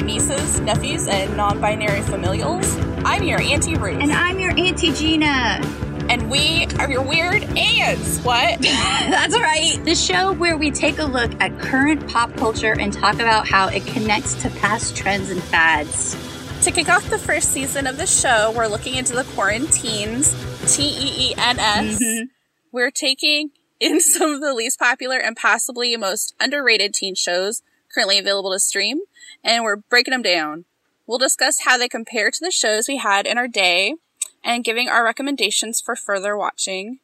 Nieces, nephews, and non binary familials. I'm your Auntie Ruth. And I'm your Auntie Gina. And we are your weird aunts. What? That's right. The show where we take a look at current pop culture and talk about how it connects to past trends and fads. to kick off the first season of the show, we're looking into the quarantines, T E E N S. Mhm. We're taking in some of the least popular and possibly most underrated teen shows currently available to stream, and we're breaking them down. We'll discuss how they compare to the shows we had in our day and giving our recommendations for further watching.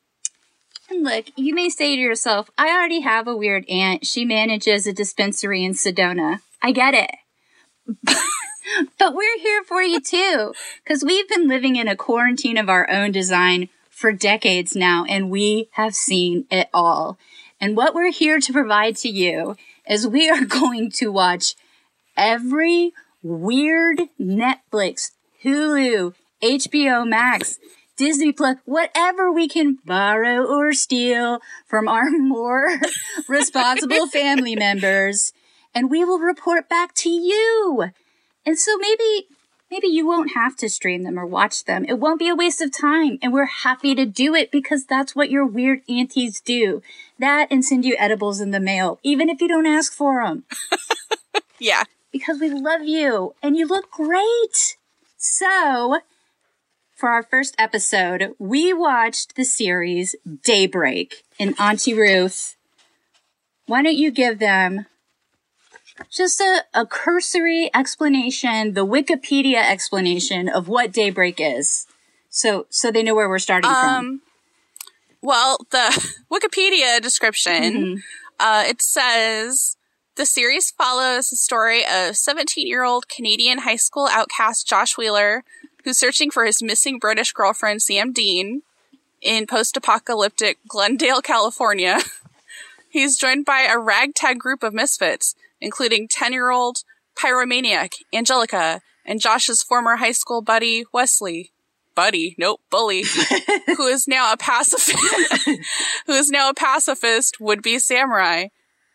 And look, you may say to yourself, I already have a weird aunt. She manages a dispensary in Sedona. I get it. but we're here for you too, because we've been living in a quarantine of our own design for decades now, and we have seen it all. And what we're here to provide to you is we are going to watch every weird Netflix, Hulu, HBO Max, Disney Plus, whatever we can borrow or steal from our more responsible family members, and we will report back to you. And so maybe, maybe you won't have to stream them or watch them. It won't be a waste of time, and we're happy to do it because that's what your weird aunties do. That and send you edibles in the mail, even if you don't ask for them Yeah. Because we love you and you look great. So, for our first episode, we watched the series Daybreak and Auntie Ruth. Why don't you give them just a, a cursory explanation, the Wikipedia explanation of what Daybreak is? So, so they know where we're starting from. Um, well, the Wikipedia description, Mhm. uh, it says the series follows the story of 17 year old Canadian high school outcast Josh Wheeler, who's searching for his missing British girlfriend Sam Dean in post apocalyptic Glendale, California. He's joined by a ragtag group of misfits, including 10 year old pyromaniac Angelica and Josh's former high school buddy Wesley. Buddy, nope, bully, who is now a pacifist, who is now a pacifist would-be samurai.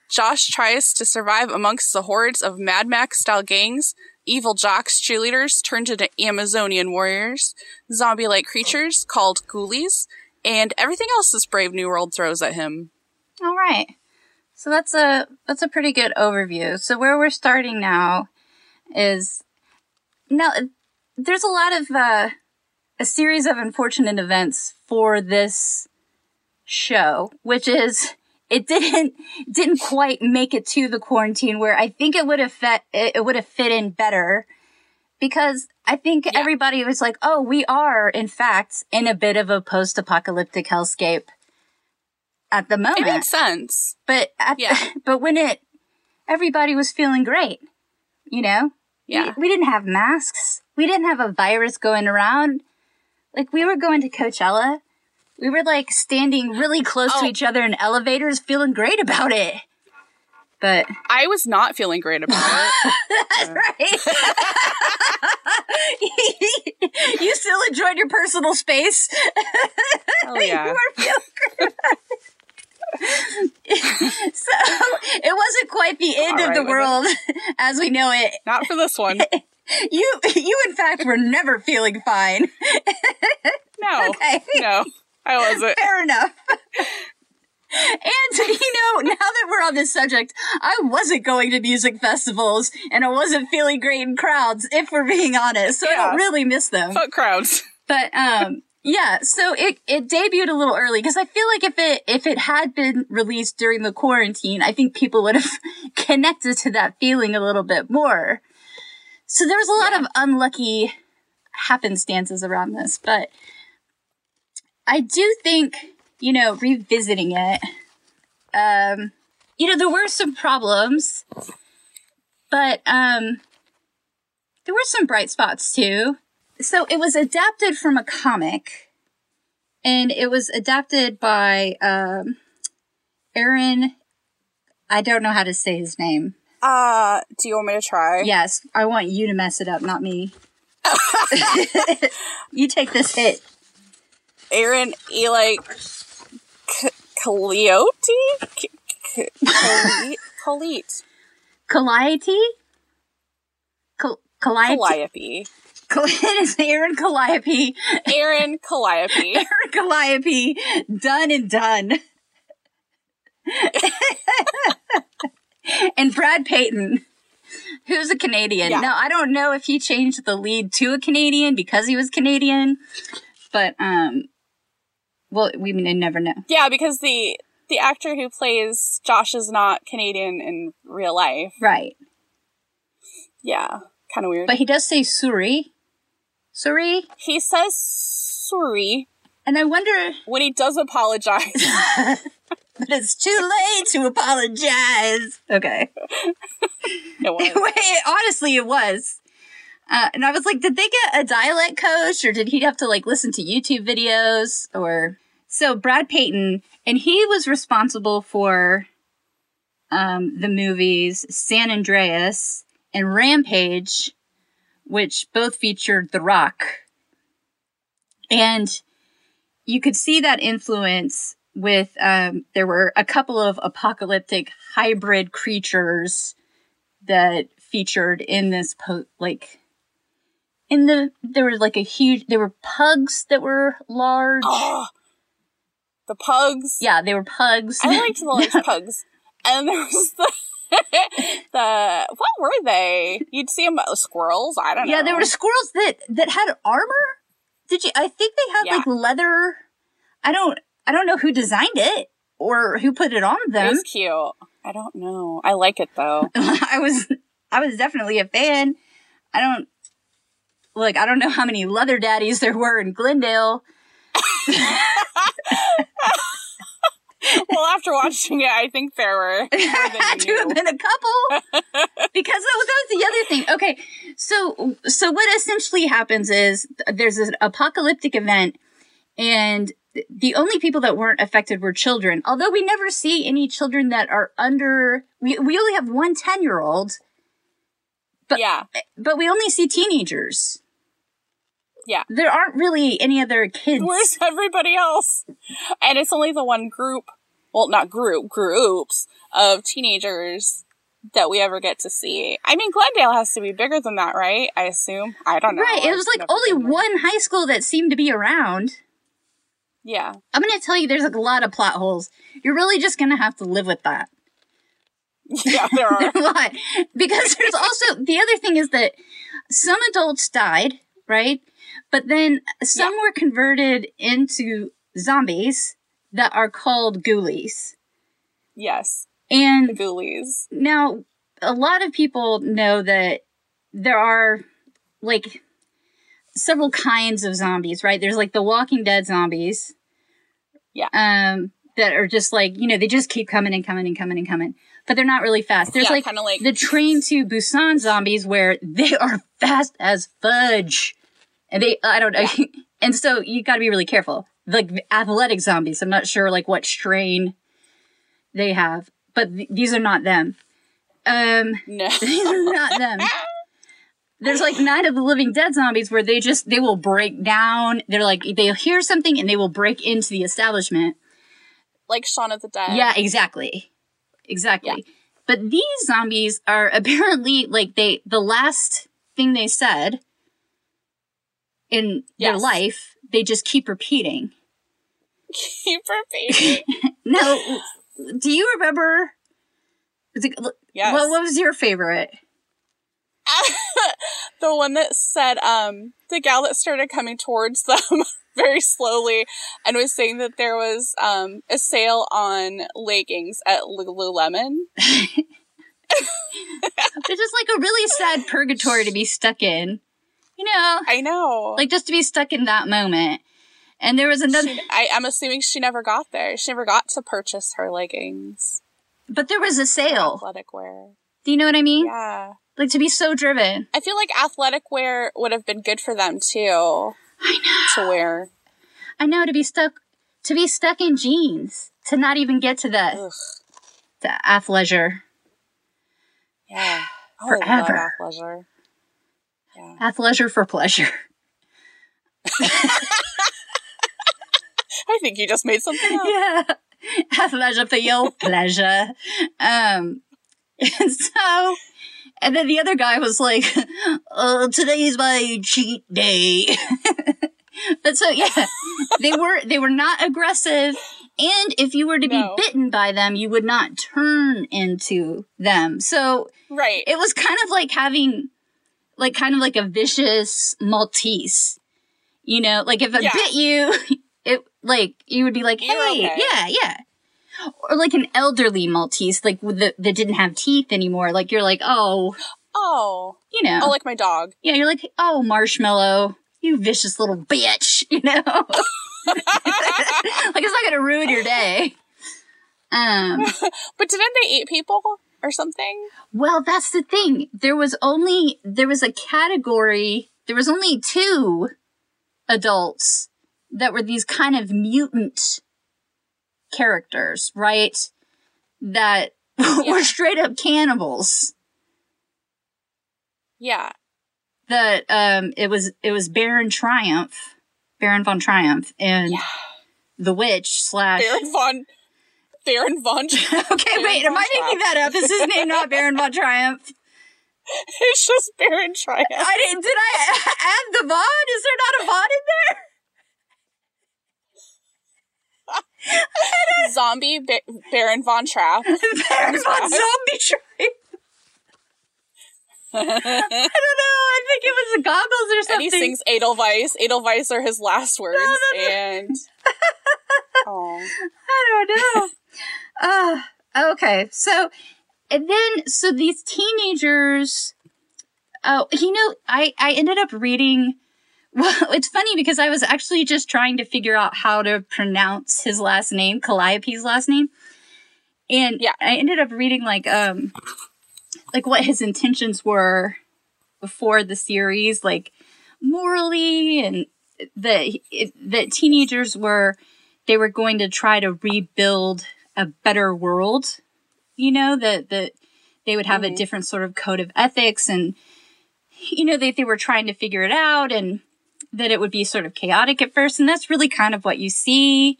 Josh tries to survive amongst the hordes of Mad Max-style gangs, evil jocks, cheerleaders turned into Amazonian warriors, zombie-like creatures called ghoulies, and everything else this brave new world throws at him. All right. So that's a that's a pretty good overview. So where we're starting now is now there's a lot of uh, a series of unfortunate events for this show, which is it didn't didn't quite make it to the quarantine where I think it would have fit it, would have fit in better because I think Yeah. everybody was like, "Oh, we are in fact in a bit of a post-apocalyptic hellscape." At the moment, It makes sense. but at Yeah. but when it everybody was feeling great, you know? Yeah. We, we didn't have masks. We didn't have a virus going around. Like we were going to Coachella. We were like standing really close to Oh. each other in elevators feeling great about it. But I was not feeling great about it. that's right. you still enjoyed your personal space. Oh yeah. you were feeling great about it. so it wasn't quite the end All of the right with it. world as we know it. Not for this one. You, you in fact were never feeling fine. No. Okay. No. I wasn't. Fair enough. And, you know, now that we're on this subject, I wasn't going to music festivals and I wasn't feeling great in crowds, if we're being honest. So I don't really miss them. Fuck crowds. But, um, yeah, so it, it debuted a little early because I feel like if it, if it had been released during the quarantine, I think people would have connected to that feeling a little bit more. So there was a lot of unlucky happenstances around this, but I do think, you know, revisiting it, um, you know, there were some problems, but, um, there were some bright spots too. So it was adapted from a comic, and it was adapted by, um, Aaron, I don't know how to say his name. Uh, do you want me to try? Yes, I want you to mess it up, not me. you take this hit. Aaron Eli K- Coleote? K- K- Colete? Colete. Calliope? Calliope? Calliope. It is Aaron Calliope. Aaron Calliope. Aaron Calliope. Done and done. and Brad Peyton, who's a Canadian. Yeah. Now, I don't know if he changed the lead to a Canadian because he was Canadian, but, um, well, we may never know. Yeah, because the the actor who plays Josh is not Canadian in real life. Right. Yeah, kind of weird. But he does say Suri. Suri? he says sorry And I wonder, when he does apologize. but it's too late to apologize. Okay. it was. Wait, honestly, it was. Uh, and I was like, did they get a dialect coach or did he have to like listen to YouTube videos or so Brad Peyton and he was responsible for um, the movies San Andreas and Rampage, which both featured The Rock. And you could see that influence with um, there were a couple of apocalyptic hybrid creatures that featured in this po- like in the there was like a huge there were pugs that were large Oh, the pugs. yeah they were pugs I liked the large pugs. And there was the the what were they? You'd see them uh, squirrels. I don't know. yeah there were squirrels that that had armor did you i think they had Yeah. like leather i don't i don't know who designed it or who put it on them. It was cute. I don't know. I like it though. i was i was definitely a fan i don't like i don't know how many leather daddies there were in glendale. Well, after watching it, I think there were more had to have been a couple? Because that was, that was the other thing. Okay so so what essentially happens is there's an apocalyptic event and the only people that weren't affected were children. Although we never see any children that are under we, we only have one 10 year old but- yeah, but we only see teenagers Yeah. there aren't really any other kids where's everybody else? And it's only the one group, well, not group, groups of teenagers that we ever get to see. I mean, Glendale has to be bigger than that, right? I assume. I don't know. right it I've was like only one high school that seemed to be around Yeah. I'm gonna tell you, there's like a lot of plot holes. You're really just gonna have to live with that. Yeah, there are. a lot. Because there's also, the other thing is that some adults died, right? But then some were converted into zombies that are called ghoulies. yes. And The ghoulies. now, a lot of people know that there are like several kinds of zombies, right? There's like the Walking Dead zombies. Yeah. Um, that are just like, you know, they just keep coming and coming and coming and coming, but they're not really fast. There's yeah, like like the Train to Busan zombies where they are fast as fudge. And they, I don't know. and so you gotta be really careful. Like athletic zombies, I'm not sure like what strain they have, but th- these are not them. Um, no. these are not them. There's like Night of the Living Dead zombies where they just, they will break down. They're like, they'll hear something and they will break into the establishment. like Shaun of the Dead. Yeah, exactly. Exactly. But these zombies are apparently like they, the last thing they said in their life, they just keep repeating. Keeper baby. No, do you remember? Yes. What, what was your favorite? the one that said um the gal that started coming towards them very slowly and was saying that there was um a sale on leggings at Lululemon. It's just like a really sad purgatory to be stuck in. You know, I know. like just to be stuck in that moment. And there was another, She- I, I'm assuming she never got there. She never got to purchase her leggings. but there was a sale. Athletic wear. Do you know what I mean? Yeah. Like to be so driven. I feel like athletic wear would have been good for them too. I know. To wear. I know to be stuck, to be stuck in jeans, to not even get to the, Ugh. the athleisure. Yeah. Oh, I Forever. athleisure. Yeah. Athleisure for pleasure. I think you just made something up. yeah. Athleisure for your pleasure. Um, and so, and then the other guy was like, uh, today's my cheat day. but so, yeah, they were, they were not aggressive. And if you were to be bitten by them, you would not turn into them. So Right. it was kind of like having, like, kind of like a vicious Maltese. You know, like if it Yeah. bit you, it, like, you would be like, hey, okay. yeah, yeah. Or like an elderly Maltese, like the, that didn't have teeth anymore. Like you're like, oh, oh. you know, Oh, like my dog. yeah, you're like, oh, marshmallow, you vicious little bitch, you know? like it's not gonna ruin your day. Um, But didn't they eat people or something? well, that's the thing. There was only, there was a category, there was only two adults that were these kind of mutant characters, right? That were straight up cannibals. Yeah. That, um, it was, it was Baron Triumph, Baron von Triumph, and Yeah. the witch slash. Baron von Baron von okay, wait, am I von making that up? Is his name not Baron von Triumph? It's just Baron Triumph. I didn't, did I add the Von? Is there not a Von in there? Zombie ba- Baron von Trapp. Baron von Zombie Triumph. I don't know. I think it was the goggles or something. and he sings Edelweiss. Edelweiss are his last words. no, no. And oh, I don't know. Uh, okay, so and then so these teenagers. Oh, you know, I I ended up reading. Well, it's funny because I was actually just trying to figure out how to pronounce his last name, Calliope's last name, and Yeah. I ended up reading like um like what his intentions were before the series, like morally, and that that teenagers were they were going to try to rebuild a better world. You know that that they would have a Mhm. different sort of code of ethics, and you know they they were trying to figure it out, and that it would be sort of chaotic at first, and that's really kind of what you see.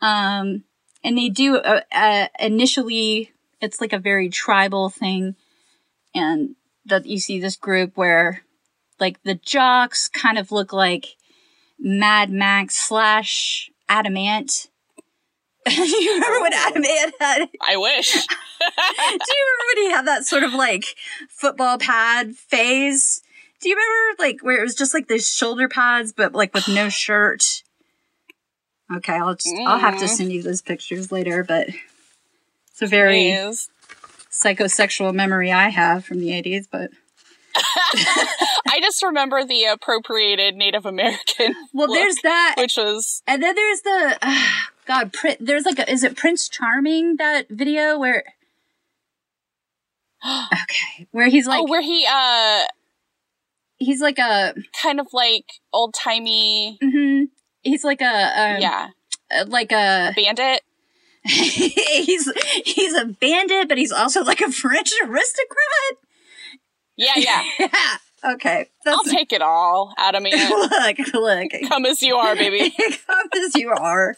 Um, and they do uh, uh, initially, it's like a very tribal thing, and that you see this group where, like, the jocks kind of look like Mad Max slash Adam Ant. Do you remember when Oh. Adam Ant had? I wish. Do you remember when he had that sort of like football pad phase? Do you remember like where it was just like the shoulder pads, but like with no shirt? Okay, I'll just I'll have to Mm. send you those pictures later, but it's a very Please. psychosexual memory I have from the eighties. But I just remember the appropriated Native American. well, there's that, which was and then there's the uh, God. Pri- there's like a, is it Prince Charming that video where? Okay, where he's like oh, where he uh he's like a kind of like old timey, hmm he's like a um, yeah, uh, like a bandit. he's he's a bandit, but he's also like a French aristocrat. Yeah, yeah. yeah. Okay. I'll take it all, Adam Ant. look, look. Come as you are, baby. Come as you are.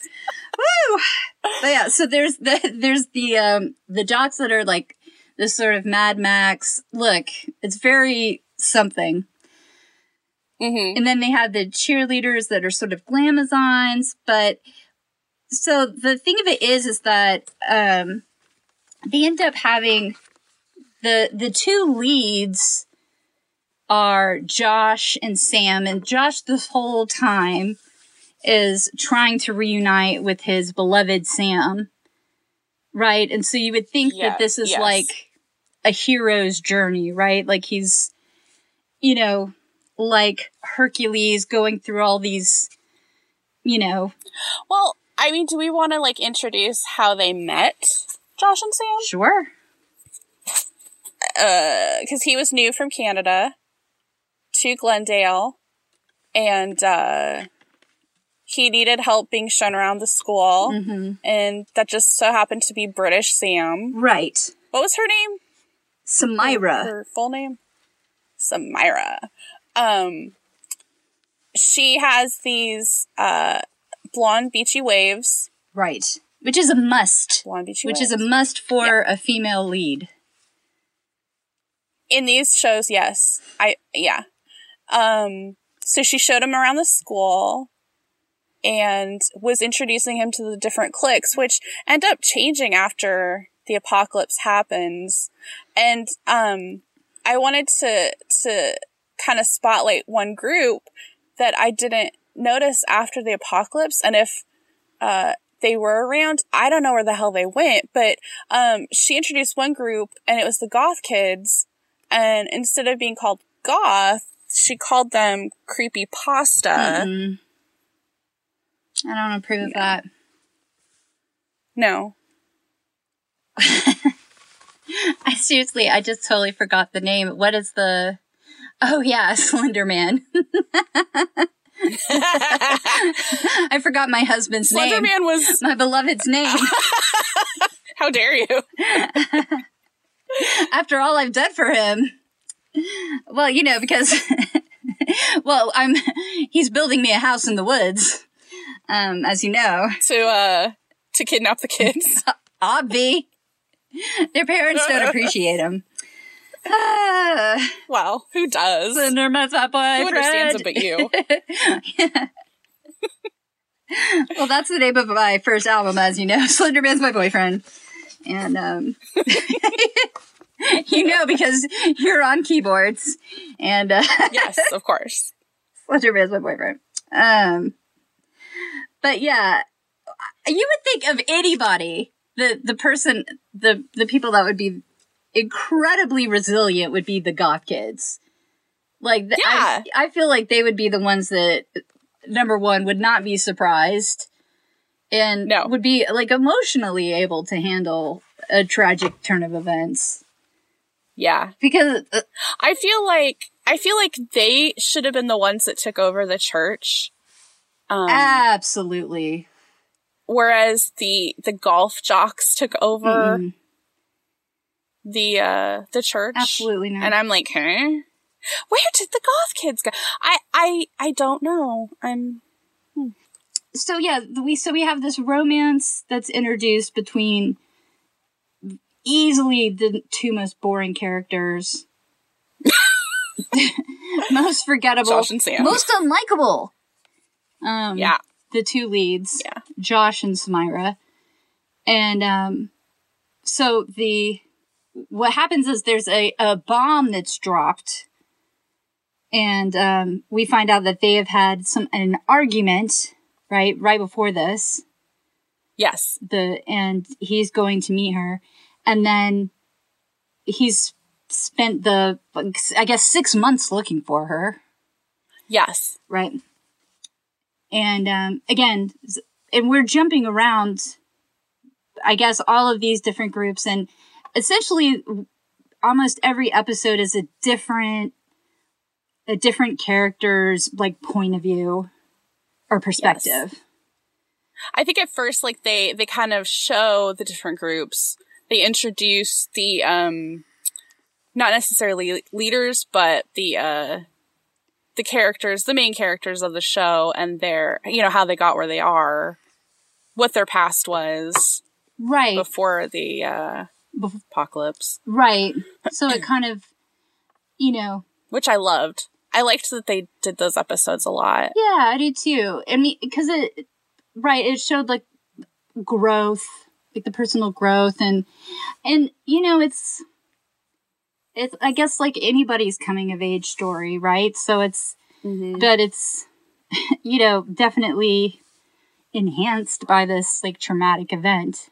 Woo! But yeah, so there's the there's the um the jocks that are like this sort of Mad Max look. It's very something. Hmm And then they have the cheerleaders that are sort of glamazons, but so the thing of it is, is that um, they end up having the the two leads are Josh and Sam, and Josh this whole time is trying to reunite with his beloved Sam, right? And so you would think Yeah, that this is yes. like a hero's journey, right? Like he's, you know, like Hercules going through all these, you know, Well, I mean, do we want to like introduce how they met, Josh and Sam? sure. Because he was new from Canada to Glendale, and uh, he needed help being shown around the school, Mm-hmm. and that just so happened to be British Sam. Right. What was her name? Samira. Her full name? Samira. Um, she has these uh, blonde beachy waves. Right. Which is a must. Blonde beachy Which waves. is a must for a female lead. in these shows, yes. I yeah. Um so she showed him around the school and was introducing him to the different cliques, which end up changing after the apocalypse happens. And um I wanted to to kind of spotlight one group that I didn't notice after the apocalypse and if uh they were around. I don't know where the hell they went, but um she introduced one group and it was the goth kids and instead of being called goth, she called them creepy pasta. Mm-mm. I don't approve of that. No. I seriously, I just totally forgot the name. What is the? Oh yeah, Slender Man. I forgot my husband's Slender name. Man was My beloved's name. how dare you? After all I've done for him. Well, you know, because well, I'm he's building me a house in the woods. Um, as you know. To uh to kidnap the kids. Obvi. Their parents don't appreciate him. Ah, well, who does? Who Slender Man's my boyfriend. understands it but you? Well, that's the name of my first album, as you know. Slender Man's my boyfriend. And, um, you know, because you're on keyboards. And, uh, yes, of course. Slender Man's my boyfriend. Um, but yeah, you would think of anybody, the, the person, the, the people that would be incredibly resilient would be the goth kids. Like, the, I, I feel like they would be the ones that, number one, would not be surprised and No. would be like emotionally able to handle a tragic turn of events. Yeah. Because, uh, I feel like I feel like they should have been the ones that took over the church. Um, absolutely. whereas the the golf jocks took over Mm-mm. The uh the church. Absolutely not. And I'm like, huh? Where did the goth kids go? I I I don't know. I'm so yeah, we so we have this romance that's introduced between easily the two most boring characters, most forgettable, Josh and Sam. most unlikable. Um, yeah. the two leads, Yeah. Josh and Samira, and um, so the what happens is there's a a bomb that's dropped. And um, we find out that they have had some an argument, right, right before this. Yes. The and he's going to meet her, and then he's spent the I guess six months looking for her, Yes. right? And um, again, and we're jumping around, I guess, all of these different groups, and essentially, almost every episode is a different, a different character's like point of view or perspective. I think at first like they they kind of show the different groups. They introduce the um not necessarily leaders, but the uh the characters, the main characters of the show and their you know how they got where they are, what their past was Right, before the uh apocalypse, right. So it kind of, you know, which I loved. I liked that they did those episodes a lot. Yeah, I do too. I mean, because it, right, it showed like growth, like the personal growth and and you know, it's it's I guess like anybody's coming of age story, right? So it's Mm-hmm. but it's you know, definitely enhanced by this like traumatic event.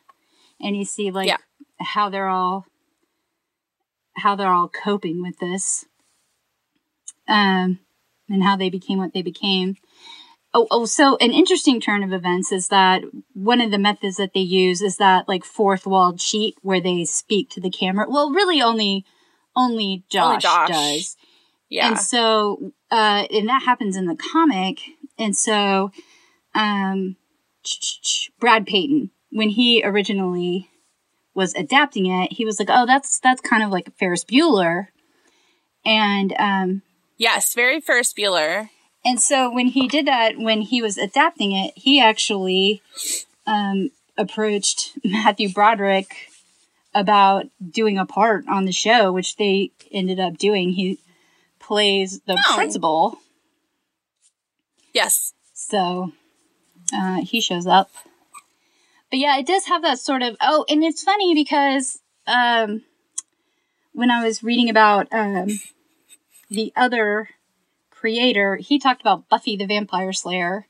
And you see like Yeah. How they're all how they're all coping with this. Um and how they became what they became. Oh, oh, so an interesting turn of events is that one of the methods that they use is that like fourth wall cheat where they speak to the camera. Well, really only only Josh, Josh. does. Yeah. And so, uh, and that happens in the comic. And so, um, Brad Peyton, when he originally was adapting it, he was like, "Oh, that's that's kind of like Ferris Bueller," and um, yes, very Ferris Bueller. and so when he did that, when he was adapting it, he actually um, approached Matthew Broderick about doing a part on the show, which they ended up doing. He plays the Oh. principal, Yes. so uh, he shows up. But yeah, it does have that sort of. Oh, and it's funny because um, when I was reading about um, the other creator, he talked about Buffy the Vampire Slayer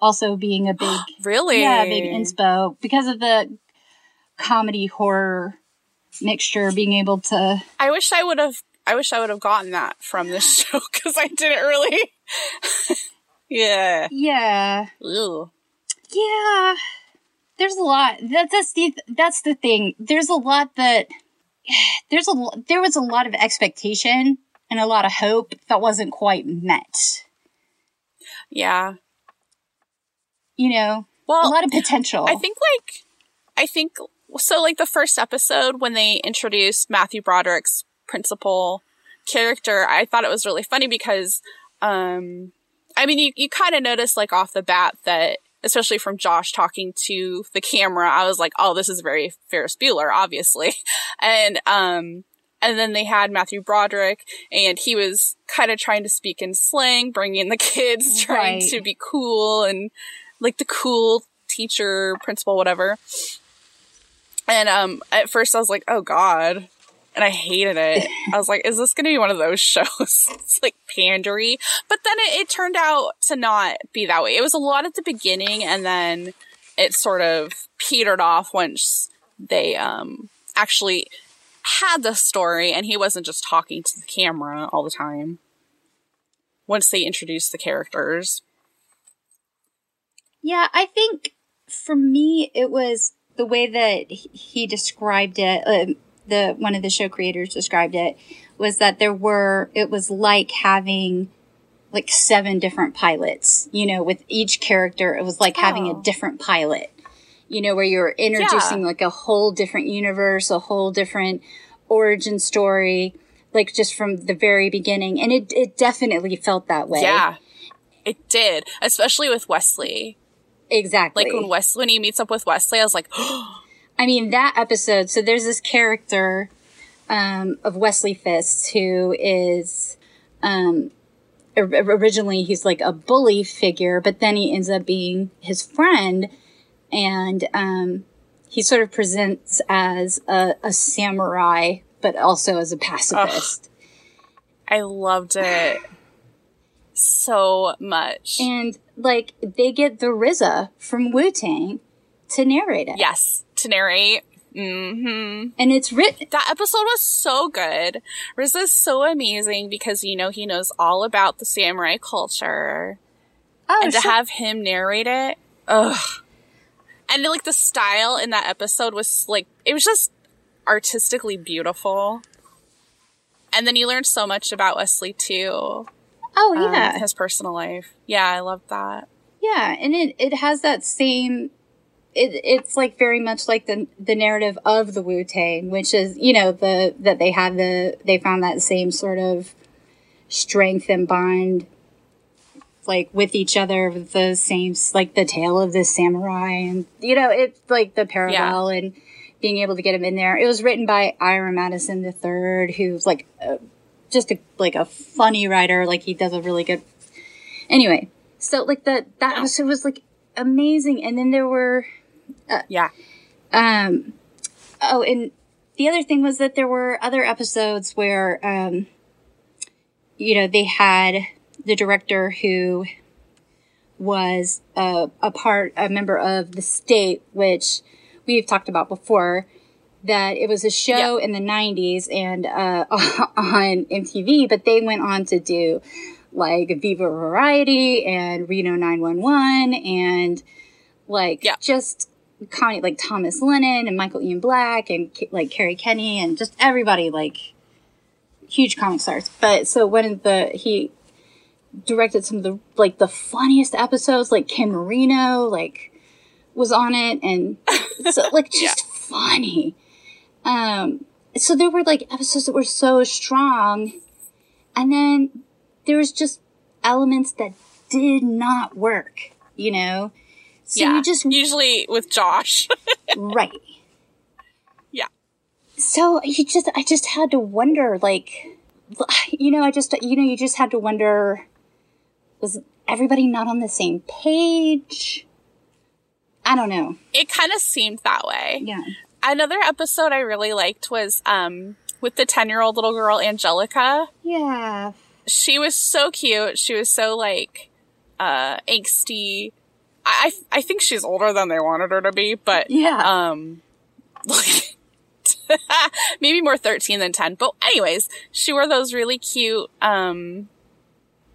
also being a big, Really? yeah, big inspo because of the comedy horror mixture, being able to. I wish I would have. I wish I would have gotten that from this show because I didn't really. yeah. Yeah, Ooh. yeah. There's a lot. That, that's the that's the thing. There's a lot that there's a there was a lot of expectation and a lot of hope that wasn't quite met. Yeah. You know, Well, a lot of potential. I think like I think so like the first episode when they introduced Matthew Broderick's principal character, I thought it was really funny because um I mean you, you kind of notice like off the bat that especially from Josh talking to the camera, I was like, oh, this is very Ferris Bueller, obviously. And um and then they had Matthew Broderick, and he was kind of trying to speak in slang, bringing in the kids, trying Right. to be cool and like the cool teacher, principal, whatever. And um, at first I was like, oh god, and I hated it. I was like, is this going to be one of those shows? it's like pandery, but then it, it turned out to not be that way. It was a lot at the beginning, and then it sort of petered off once they um actually had the story, and he wasn't just talking to the camera all the time. Once they introduced the characters, Yeah, I think for me it was the way that he- described it. Uh, the one of the show creators described it was that there were. It was like having like seven different pilots. You know, with each character, it was like having a Oh. different pilot. You know, where you're introducing like a whole different universe, a whole different origin story, like just from the very beginning, and it it definitely felt that way. yeah, it did, especially with Wesley. exactly. Like when Wes when he meets up with Wesley, I was like, oh, I mean, that episode, so there's this character um, of Wesley Fisk who is um, or- originally he's like a bully figure, but then he ends up being his friend, and um, he sort of presents as a, a samurai, but also as a pacifist. I loved it so much. And like they get the RZA from Wu Tang to narrate it. yes, to narrate. hmm And it's written. That episode was so good. Riz is so amazing because you know he knows all about the samurai culture, Oh, and to have him narrate it, ugh. And like the style in that episode was like it was just artistically beautiful. And then you learned so much about Wesley too, oh um, yeah. his personal life. Yeah, I loved that. Yeah, and it, it has that same it, it's like very much like the the narrative of the Wu Tang, which is you know the that they had the they found that same sort of strength and bond like with each other with the same like the tale of the samurai and you know it's like the parallel and being able to get him in there. It was written by Ira Madison III, who's like a, just a like a funny writer. Like he does a really good. Anyway, so like the that episode oh. was like amazing, and then there were Yeah. Um, oh, and the other thing was that there were other episodes where, um, you know, they had the director who was a, a part, a member of the state, which we've talked about before, that it was a show in the 90s and uh, on MTV, but they went on to do like Viva Variety and Reno 911 and like Yeah. just Connie, like Thomas Lennon and Michael Ian Black and like Kerri Kenney and just everybody like huge comic stars. But so when the he directed some of the like the funniest episodes, like Ken Marino, like was on it and so like just funny. Um so there were like episodes that were so strong and then there was just elements that did not work, you know? So yeah. you just Usually with Josh. right. yeah. So you just, I just had to wonder, like, you know, I just, you know, you just had to wonder, was everybody not on the same page? I don't know. It kind of seemed that way. Yeah. Another episode I really liked was um with the 10-year-old little girl Angelica. Yeah. She was so cute. She was so like uh angsty. I I, think she's older than they wanted her to be, but Yeah. um like maybe more 13 than 10 but anyways she wore those really cute um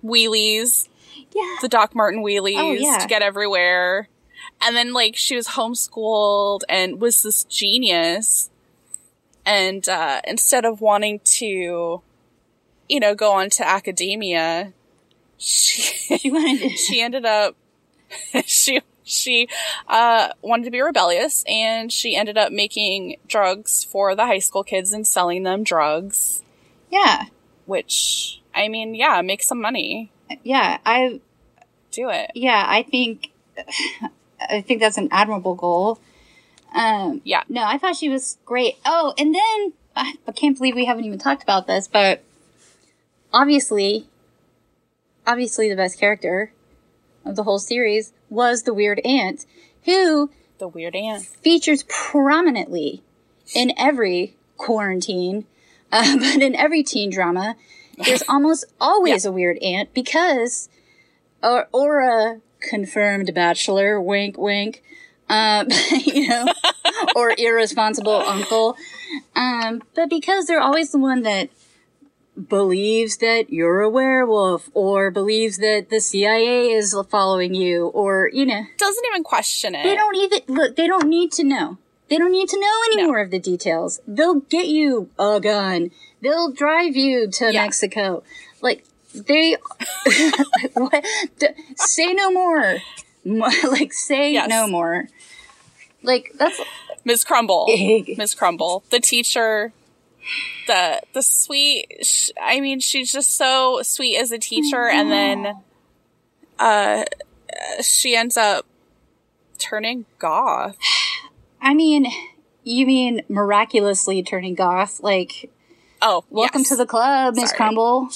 wheelies yeah. the doc martin wheelies Oh, yeah. to get everywhere and then like she was homeschooled and was this genius and uh instead of wanting to you know go on to academia she She she ended up she she uh wanted to be rebellious and she ended up making drugs for the high school kids and selling them drugs yeah. which i mean yeah make some money Yeah. I, do it yeah, I think, I think that's an admirable goal. Um, yeah No, I thought she was great. Oh, and then I, I can't believe we haven't even talked about this, but obviously, obviously the best character of the whole series was the weird aunt, who the weird aunt. features prominently in every quarantine, uh, but in every teen drama, there's almost always a weird aunt because, or or a confirmed bachelor, wink wink, um, you know, or irresponsible uncle, um, but because they're always the one that believes that you're a werewolf or believes that the CIA is following you or you know doesn't even question it they don't even look. They don't need to know. They don't need to know any No. more of the details. They'll get you a gun. They'll drive you to Yeah. Mexico. Like they, what? D- say no more. Like say Yes. no more. Like that's Ms. Crumble. Ms. Crumble. The teacher. The the sweet sh- I mean she's just so sweet as a teacher and then uh she ends up turning goth. I mean, you mean miraculously turning goth? Like Oh, welcome yes. to the club, Miss Crumble.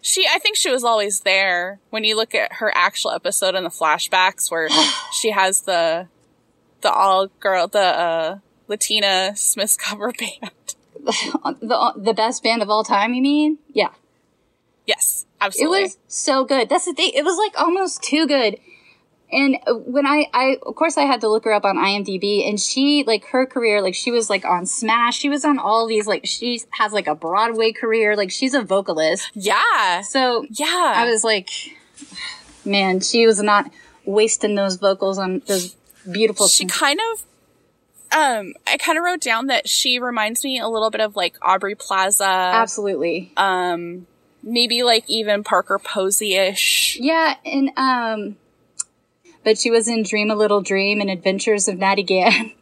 She I think she was always there when you look at her actual episode in the flashbacks where she has the the all girl the uh Latina Smiths cover band. The the best band of all time. You mean? Yeah. Yes, absolutely. It was so good. That's the thing. It was like almost too good. And uh, when I, I, of course I had to look her up on IMDb and she, like her career, like she was like on Smash. She was on all these, like she has like a Broadway career. Like she's a vocalist. yeah. So Yeah. I was like, man, she was not wasting those vocals on those beautiful. she kind of um I kind of wrote down that she reminds me a little bit of like Aubrey Plaza, Absolutely. um maybe like even Parker Posey-ish. Yeah. And, um, but she was in Dream a Little Dream and Adventures of Natty Gann.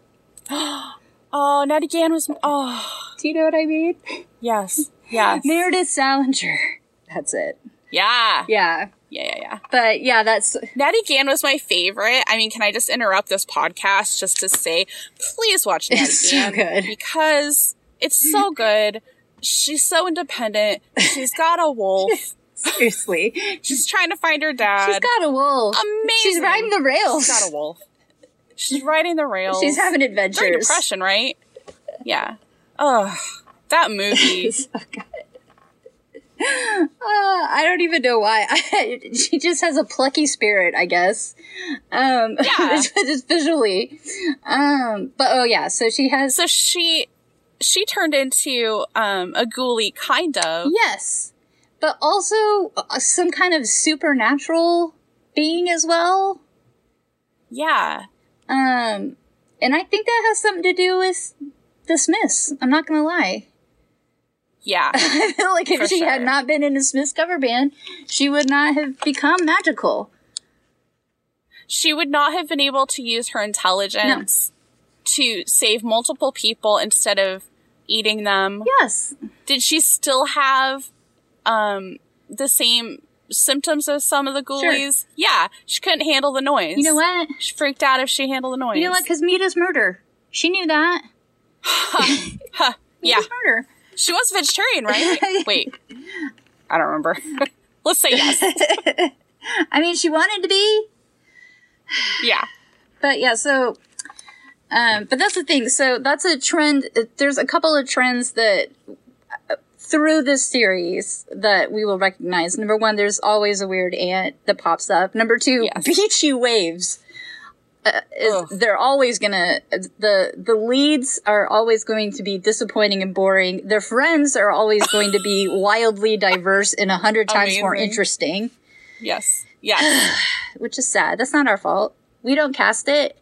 Oh, Natty Gann was oh, Do you know what I mean? yes. Yes. Meredith Salinger. That's it. Yeah. Yeah. Yeah, yeah, yeah. But yeah, that's Natty Gann was my favorite. I mean, can I just interrupt this podcast just to say, please watch Natty It's so good. because it's so good. She's so independent. She's got a wolf. seriously. She's trying to find her dad. She's got a wolf. Amazing. She's riding the rails. She's got a wolf. She's riding the rails. She's having During adventures. depression, right? Yeah. Oh, that movie. so good. Uh, I don't even know why. she just has a plucky spirit, I guess. Um, Yeah. just visually. Um, but oh yeah, so she has. so she she turned into um a ghoulie kind of. yes, but also uh, some kind of supernatural being as well. Yeah. Um, and I think that has something to do with the Smiths. I'm not gonna lie. Yeah. I feel like if she had not been in a Smiths cover band, she would not have become magical. she would not have been able to use her intelligence to save multiple people instead of eating them. Yes. Did she still have um the same symptoms as some of the ghoulies? Yeah. She couldn't handle the noise. You know what? She freaked out if she handled the noise. You know what? Because Meat is murder. She knew that. Huh. Yeah. Meat is murder. She was vegetarian, right? Wait. I don't remember. Let's say yes. I mean, she wanted to be, Yeah. but yeah. So, um, but that's the thing. So that's a trend. There's a couple of trends that uh, through this series that we will recognize. Number one, there's always a weird ant that pops up. Number two, Yes. beachy waves. Uh, is, they're always gonna the the leads are always going to be disappointing and boring. Their friends are always going to be wildly diverse and a hundred times more interesting. Yes. Yes. which is sad. That's not our fault. We don't cast it.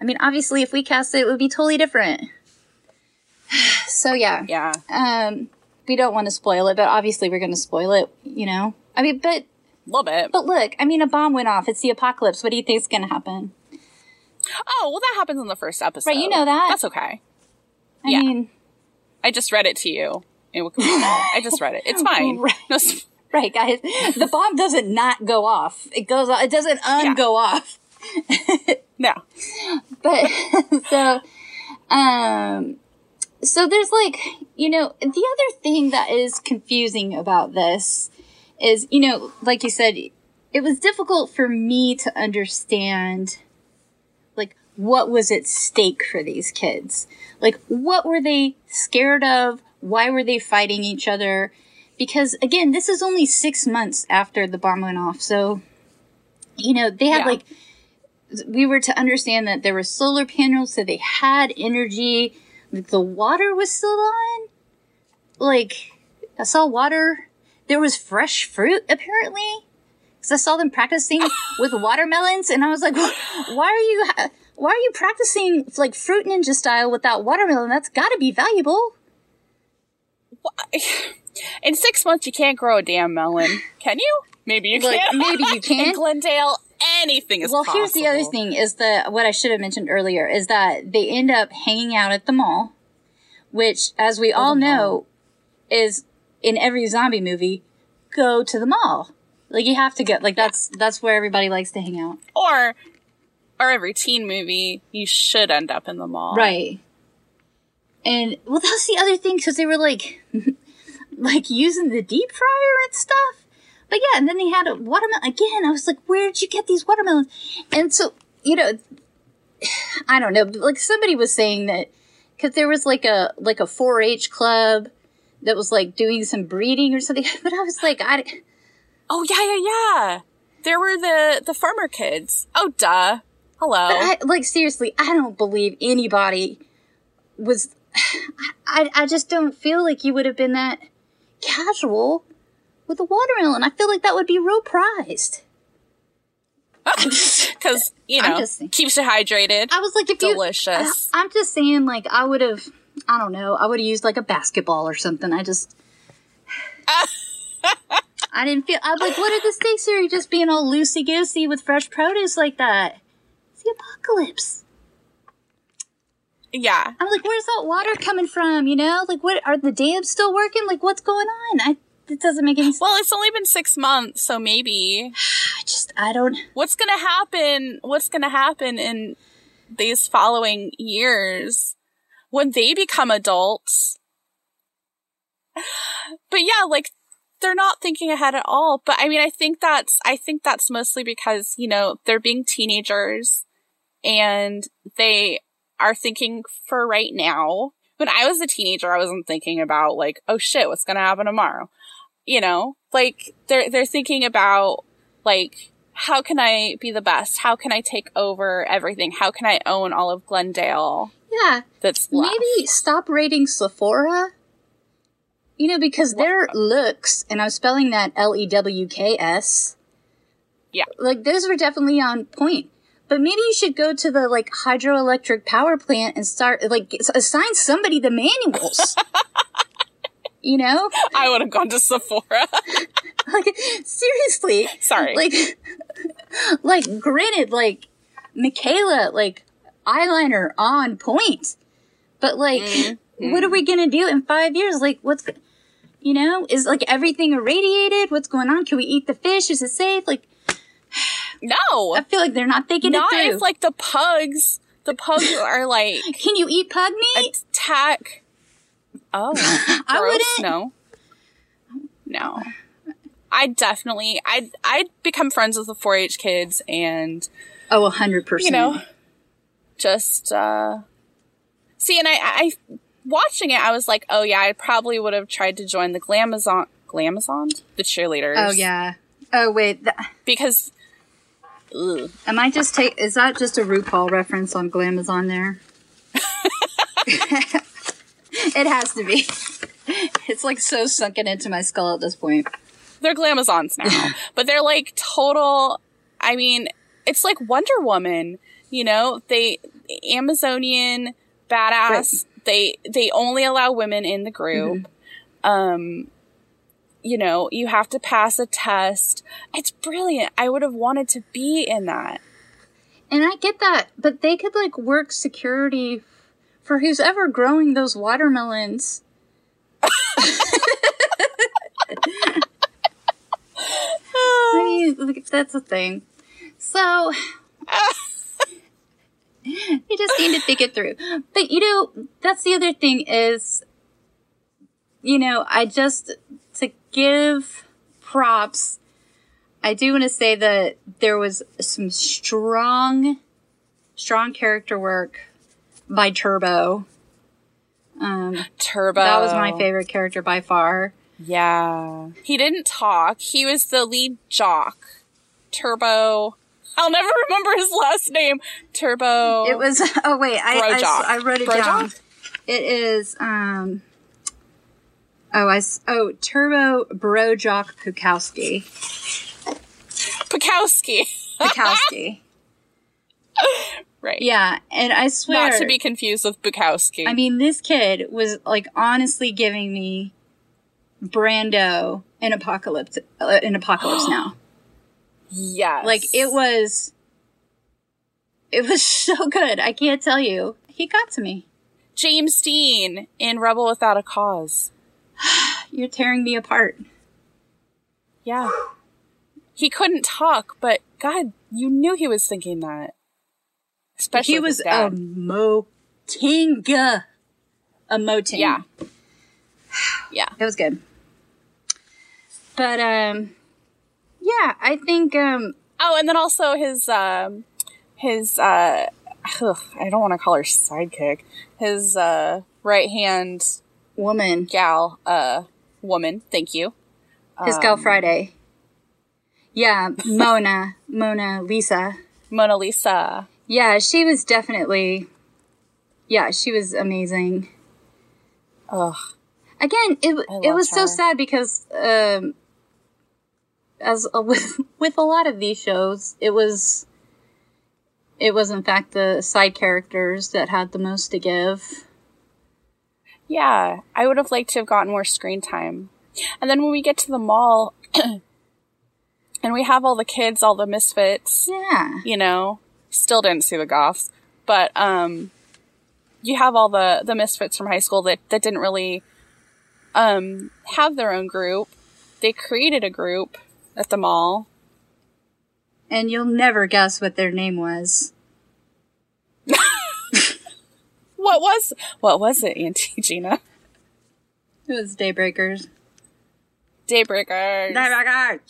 I mean, obviously, if we cast it, it would be totally different. So yeah, Yeah. um, we don't want to spoil it, but obviously we're going to spoil it. You know, I mean, but A little bit. but look, I mean, a bomb went off. It's the apocalypse. What do you think's going to happen? Oh, well, that happens in the first episode. Right, you know that. That's okay. I Yeah. mean, I just read it to you. in Wikipedia. I just read it. It's fine. Right. No, s- right, guys, the bomb doesn't not go off. It goes. Off, It doesn't un go off. no. but so um so there's like you know the other thing that is confusing about this is you know like you said it was difficult for me to understand what was at stake for these kids like what were they scared of why were they fighting each other because again this is only six months after the bomb went off so you know they had Yeah. like we were to understand that there were solar panels, so they had energy. The water was still on. Like, I saw water. There was fresh fruit, apparently. Because I saw them practicing with watermelons, and I was like, why are you, ha- why are you practicing like fruit ninja style with that watermelon? That's gotta be valuable. In six months, you can't grow a damn melon, can you? Maybe you Like, can. maybe you In can. Glendale, anything is well, here's the other thing: is that what I should have mentioned earlier is that they end up hanging out at the mall, which, as we all the mall. know, is in every zombie movie. Go to the mall. Like you have to go. Like that's that's where everybody likes to hang out. Or, or every teen movie, you should end up in the mall. Right. And well, that's the other thing because they were like, like using the deep fryer and stuff. But yeah, and then they had a watermelon again. I was like, where did you get these watermelons? And so you know, I don't know. Like somebody was saying that because there was like a like a 4-H club that was like doing some breeding or something. But I was like, I Oh yeah, yeah, yeah. There were the the farmer kids. Oh duh. Hello. I, like seriously, I don't believe anybody was. I I just don't feel like you would have been that casual with a watermelon. I feel like that would be real prized. Oh, because you I'm know just keeps you hydrated. I was like, if Delicious. you, I, I'm just saying, like I would have. I don't know. I would have used like a basketball or something. I just. I didn't feel. I'm like, what are the stakes here? You're just being all loosey goosey with fresh produce like that. The apocalypse. yeah. I'm like, where's that water coming from? You know, like, what are the dams still working? Like, what's going on? I it doesn't make any sense. Well, it's only been six months, so maybe I just, I don't. what's gonna happen? What's gonna happen in these following years when they become adults? But yeah, like they're not thinking ahead at all. But I mean, I think that's I think that's mostly because you know they're being teenagers and they are thinking for right now. When I was a teenager, I wasn't thinking about like, oh shit, what's going to happen tomorrow? You know, like they're, they're thinking about like, how can I be the best? How can I take over everything? How can I own all of Glendale? Yeah. That's left? Maybe stop rating Sephora. You know, because their looks, and I'm spelling that L E W K S. Yeah. Like those were definitely on point. But maybe you should go to the like hydroelectric power plant and start like assign somebody the manuals. you know? I would have gone to Sephora. Like seriously. Sorry. Like like granted, like Michaela, like eyeliner on point. But like Mm-hmm. what are we gonna do in five years? Like what's you know, is like everything irradiated? What's going on? Can we eat the fish? Is it safe? Like no. I feel like they're not thinking Not it through. if like the pugs, the pugs are like Can you eat pug meat? attack. Oh, I wouldn't. No, no. I definitely, I'd, I'd become friends with the 4-H kids and oh, a hundred percent. you know, just uh see. And I, I, watching it, I was like, oh yeah, I probably would have tried to join the Glamazon, Glamazon, the cheerleaders. Oh yeah. Oh wait, th- because. Ugh. am I just take? Is that just a RuPaul reference on Glamazon there? it has to be. It's like so sunken into my skull at this point. they're glamazons now, but they're like total. I mean, it's like Wonder Woman. You know, they Amazonian badass. They they only allow women in the group. Um, you know, you have to pass a test. It's brilliant. I would have wanted to be in that. And I get that, but they could like work security for who's ever growing those watermelons. I mean, that's a thing. So you just need to think it through. But you know, that's the other thing is, you know, I just give props. I do want to say that there was some strong, strong character work by Turbo. Um, Turbo. that was my favorite character by far. Yeah. He didn't talk. He was the lead jock. Turbo. I'll never remember his last name. Turbo. It was. Oh wait, I I, I wrote it Brojock? down. It is. Um. Oh, I oh Turbo Brojock Pukowski. Pukowski. Pukowski. right. yeah, and I swear. Not to be confused with Bukowski. I mean, this kid was like honestly giving me Brando in Apocalypse uh, in Apocalypse Now. yes. Like it was. It was so good. I can't tell you. He got to me. James Dean in Rebel Without a Cause. You're tearing me apart. Yeah. He couldn't talk, but God, you knew he was thinking that. Especially he was a moting. A moting. Yeah. Yeah. It was good. But um yeah, I think um Oh, and then also his um his uh ugh, I don't want to call her sidekick. His uh right hand woman, gal uh woman, thank you. his gal Friday. Yeah, Mona, Mona Lisa. Mona Lisa. Yeah, she was definitely Yeah, she was amazing. Ugh. Again, it it was so sad because um as uh, with with a lot of these shows, it was it was in fact the side characters that had the most to give. Yeah, I would have liked to have gotten more screen time. And then when we get to the mall and we have all the kids, all the misfits, Yeah. you know, still didn't see the goths, but um you have all the the misfits from high school that that didn't really um have their own group. They created a group at the mall. And you'll never guess what their name was. What was what was it, Auntie Gina? It was Daybreakers. Daybreakers. Daybreakers!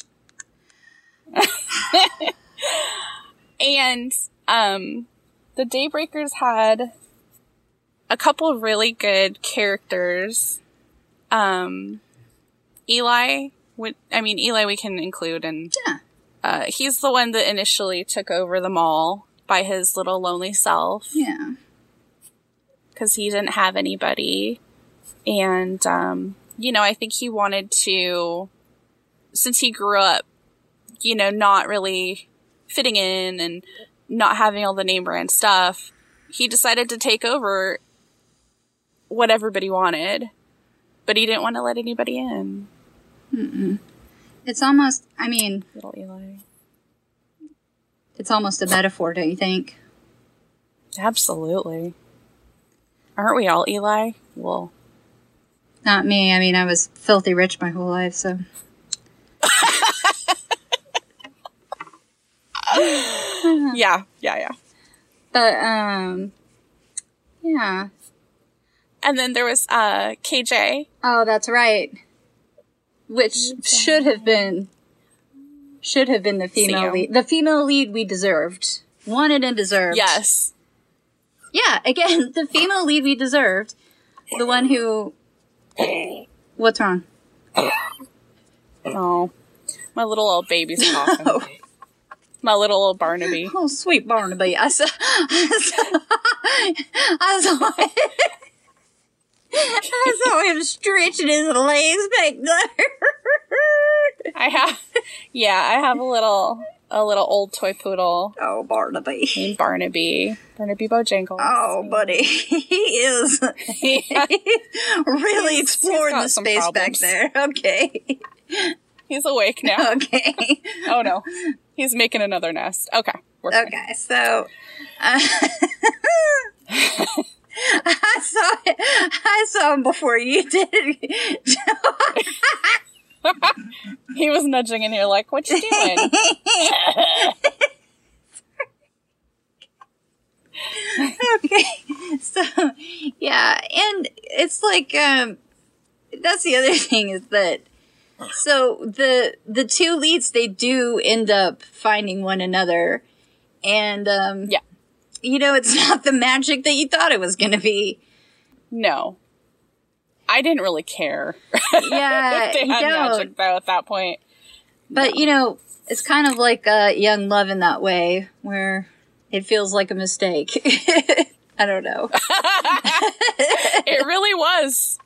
and um the Daybreakers had a couple of really good characters. Um, Eli, would, I mean, Eli we can include, and Yeah. uh, he's the one that initially took over the mall by his little lonely self Yeah. Because he didn't have anybody. And, um, you know, I think he wanted to, since he grew up, you know, not really fitting in and not having all the name brand stuff, he decided to take over what everybody wanted, but he didn't want to let anybody in. It's almost, I mean, Little Eli. it's almost a metaphor, don't you think? Absolutely. Aren't we all Eli? Well, Not me. I mean, I was filthy rich my whole life, so. yeah, yeah, yeah. But, um, yeah. And then there was uh KJ. Oh, that's right. Which should have been, should have been the female lead. The female lead we deserved. Wanted and deserved. Yes. Yeah, again, the female lead we deserved. The one who. What's wrong? Oh, my little old baby's coughing. My little old Barnaby. Oh, sweet Barnaby. I saw. I saw. I saw, I saw him stretching his legs back there. I have, yeah, I have a little, a little old toy poodle oh, Barnaby. named Barnaby. Barnaby Bojangles. Oh, buddy. He is Yeah, really He's- exploring he's the space back there. Okay. he's awake now. Okay. Oh no, he's making another nest. Okay, we're fine. Okay, so uh, I saw it. I saw him before you did. He was nudging, and you're like, "What you doing?" okay, so yeah, and it's like um, that's the other thing is that so the the two leads they do end up finding one another, and um, Yeah. you know it's not the magic that you thought it was going to be. no, I didn't really care. Yeah, they had don't. magic though at that point. But you know, it's kind of like uh, young love in that way, where it feels like a mistake. I don't know. It really was.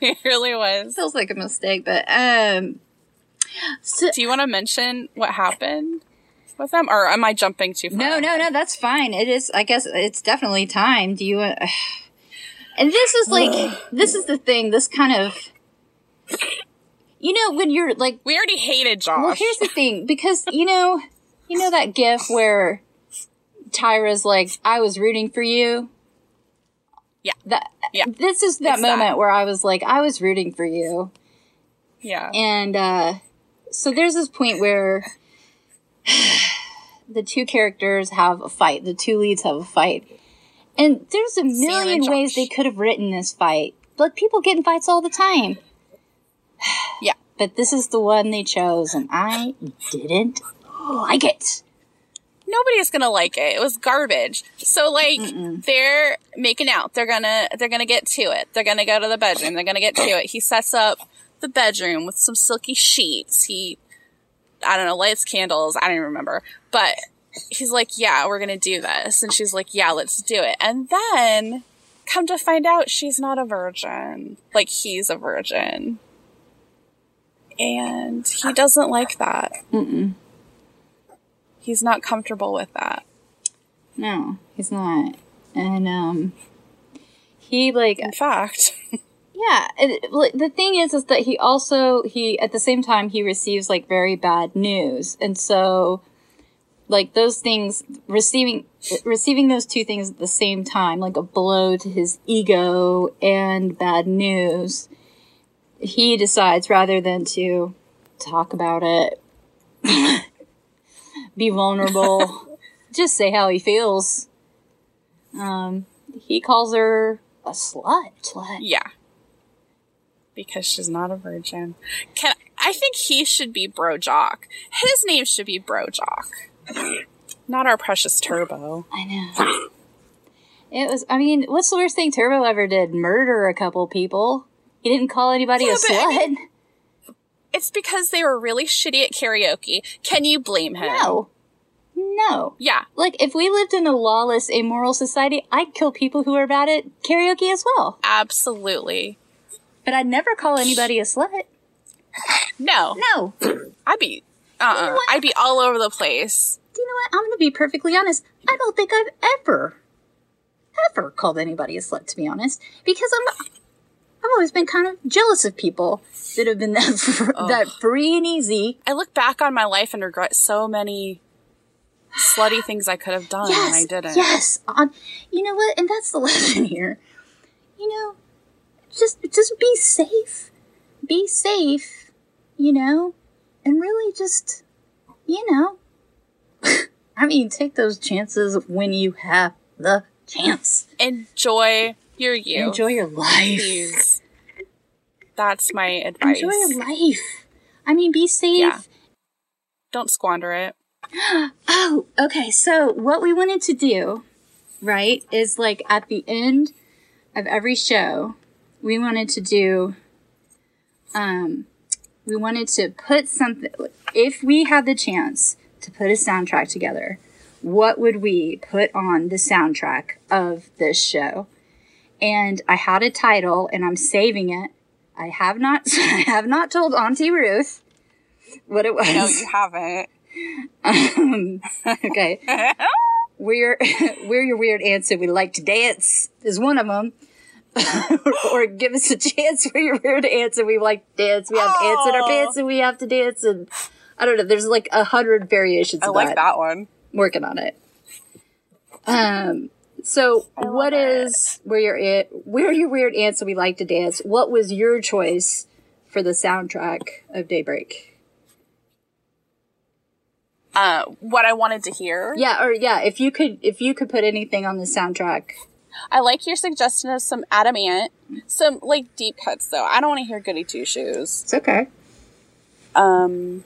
It really was. It feels like a mistake, but um, so, Do you want to mention what happened with them, or am I jumping too far? no, no, no, that's fine. It is. I guess it's definitely time. Do you? Uh, and this is like this is the thing. This kind of, you know, when you're like We already hated Josh. Well, here's the thing, because you know, you know that gif where Tyra's like, "I was rooting for you." Yeah. That. Yeah. This is that It's that. moment where I was like, "I was rooting for you," yeah. and uh, so there's this point where the two characters have a fight. The two leads have a fight, and there's a million ways they could have written this fight. But people get in fights all the time. Yeah. But this is the one they chose, and I didn't like it. Nobody's gonna like it. It was garbage. So like they're making out. They're gonna they're gonna get to it. They're gonna go to the bedroom. They're gonna get to it. He sets up the bedroom with some silky sheets. He I don't know, lights candles. I don't even remember. But he's like, Yeah, we're gonna do this. And she's like, Yeah, let's do it. And then come to find out she's not a virgin. Like he's a virgin. And he doesn't like that. Mm-mm. He's not comfortable with that. No, he's not. And um, he like In fact, yeah. It, the thing is, is that he also he at the same time he receives like very bad news, and so like those things receiving receiving those two things at the same time, like a blow to his ego and bad news. He decides rather than to talk about it, be vulnerable, just say how he feels. Um, he calls her a slut. Slut. yeah. Because she's not a virgin. Can I think he should be Bro Jock. His name should be Bro Jock. Not our precious Turbo. I know. It was, I mean, what's the worst thing Turbo ever did? Murder a couple people. He didn't call anybody Yeah, a but I slut. mean- It's because they were really shitty at karaoke. Can you blame him? no. No. Yeah. Like, if we lived in a lawless, immoral society, I'd kill people who are bad at karaoke as well. Absolutely. But I'd never call anybody a slut. No. No. I'd be uh-uh. what? I'd be all over the place. Do you know what? I'm going to be perfectly honest. I don't think I've ever, ever called anybody a slut, to be honest. Because I'm, I've always been kind of jealous of people that have been that, fr- that free and easy. I look back on my life and regret so many slutty things I could have done and I didn't. yes. On, you know what? And that's the lesson here. You know, just just be safe. Be safe. You know, and really just, you know, I mean, take those chances when you have the chance. Enjoy your youth. Enjoy your life. Please. That's my advice. Enjoy your life. I mean, be safe. Yeah. Don't squander it. Oh, okay. So what we wanted to do, right, is like at the end of every show, we wanted to do, um, we wanted to put something. If we had the chance to put a soundtrack together, what would we put on the soundtrack of this show? And I had a title, and I'm saving it. I have not, I have not told Auntie Ruth what it was. No, you haven't. Um, okay. We're we're your weird ants and we like to dance is one of them. or, give us a chance. We're your weird ants and we like to dance. We have ants in our pants and we have to dance. And I don't know. There's like a hundred variations I of like that. that one. Working on it. Um. So what it. is we're your it? We're your weird ants and we like to dance. What was your choice for the soundtrack of Daybreak? Uh, what I wanted to hear. Yeah, or yeah, if you could if you could put anything on the soundtrack. I like your suggestion of some Adam Ant, some like deep cuts though. I don't want to hear goody two shoes. It's okay. Um,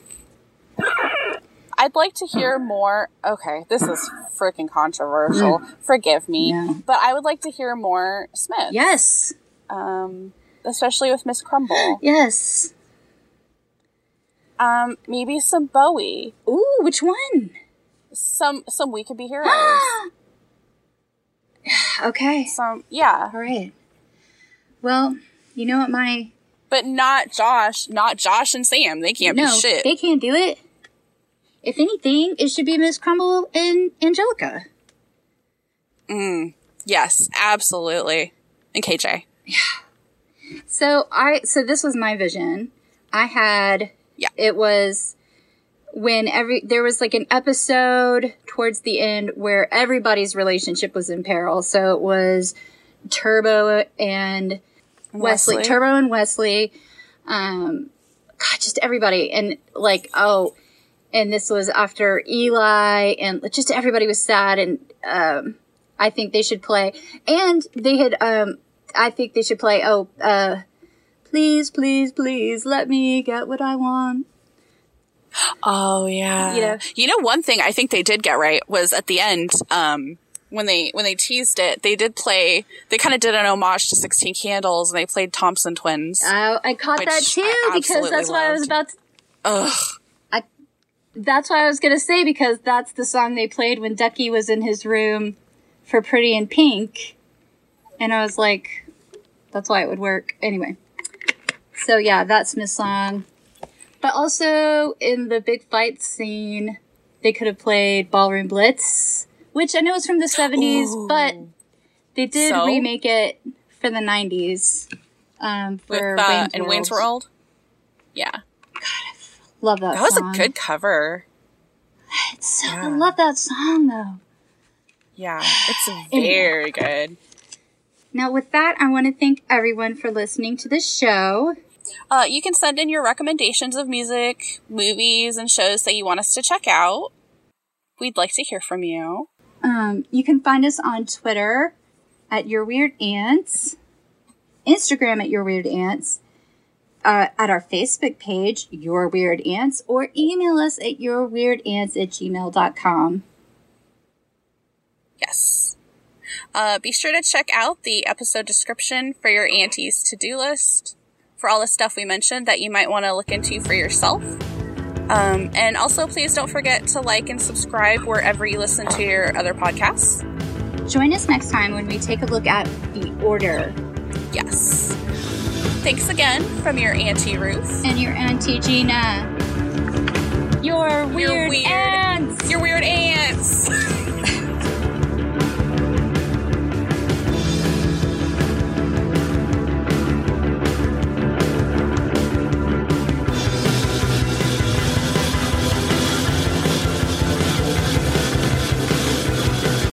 I'd like to hear more. Okay, this is freaking controversial. Forgive me, Yeah. but I would like to hear more Smith. Yes. Um, especially with Miss Crumble. Yes. Um, maybe some Bowie. Ooh, which one? Some some We Could Be Heroes. okay. some yeah, All right. Well, you know what my but not Josh. Not Josh and Sam. They can't no, be shit. they can't do it. If anything, it should be Miss Crumble and Angelica. Mm, yes, absolutely. And KJ. Yeah. So I so this was my vision. I had Yeah. it was when every there was like an episode towards the end where everybody's relationship was in peril. So it was Turbo and Wesley, Wesley. Turbo and Wesley, um, God, just everybody, and like, oh, and this was after Eli, and just everybody was sad, and um, I think they should play, and they had, um, I think they should play. Oh, uh, please, please, please, let me get what I want. Oh yeah. Yeah. You know, one thing I think they did get right was at the end, um, when they when they teased it, they did play. They kind of did an homage to Sixteen Candles, and they played Thompson Twins. I, I caught that too because that's what I was about. To, Ugh. That's what I was gonna say because that's the song they played when Ducky was in his room for Pretty in Pink, and I was like, that's why it would work anyway. So yeah, that's Miss Song. But also in the big fight scene, they could have played Ballroom Blitz, which I know is from the seventies, Ooh. but they did So? remake it for the nineties. Um, With for uh, Wayne's World. Wayne's World. Yeah, Love that. that was song. a good cover. So, I love that song though. Yeah, it's very good. Now, with that, I want to thank everyone for listening to this show. Uh, you can send in your recommendations of music, movies, and shows that you want us to check out. We'd like to hear from you. Um, you can find us on Twitter at Your Weird Aunts, Instagram at Your Weird Aunts, uh, at our Facebook page, Your Weird Aunts, or email us at yourweirdants at gmail.com. Yes. Uh, be sure to check out the episode description for your auntie's to-do list for all the stuff we mentioned that you might want to look into for yourself. Um, and also, please don't forget to like and subscribe wherever you listen to your other podcasts. Join us next time when we take a look at the order Yes. Thanks again from your Auntie Ruth. And your Auntie Gina. Your weird, your weird aunts. Your weird aunts.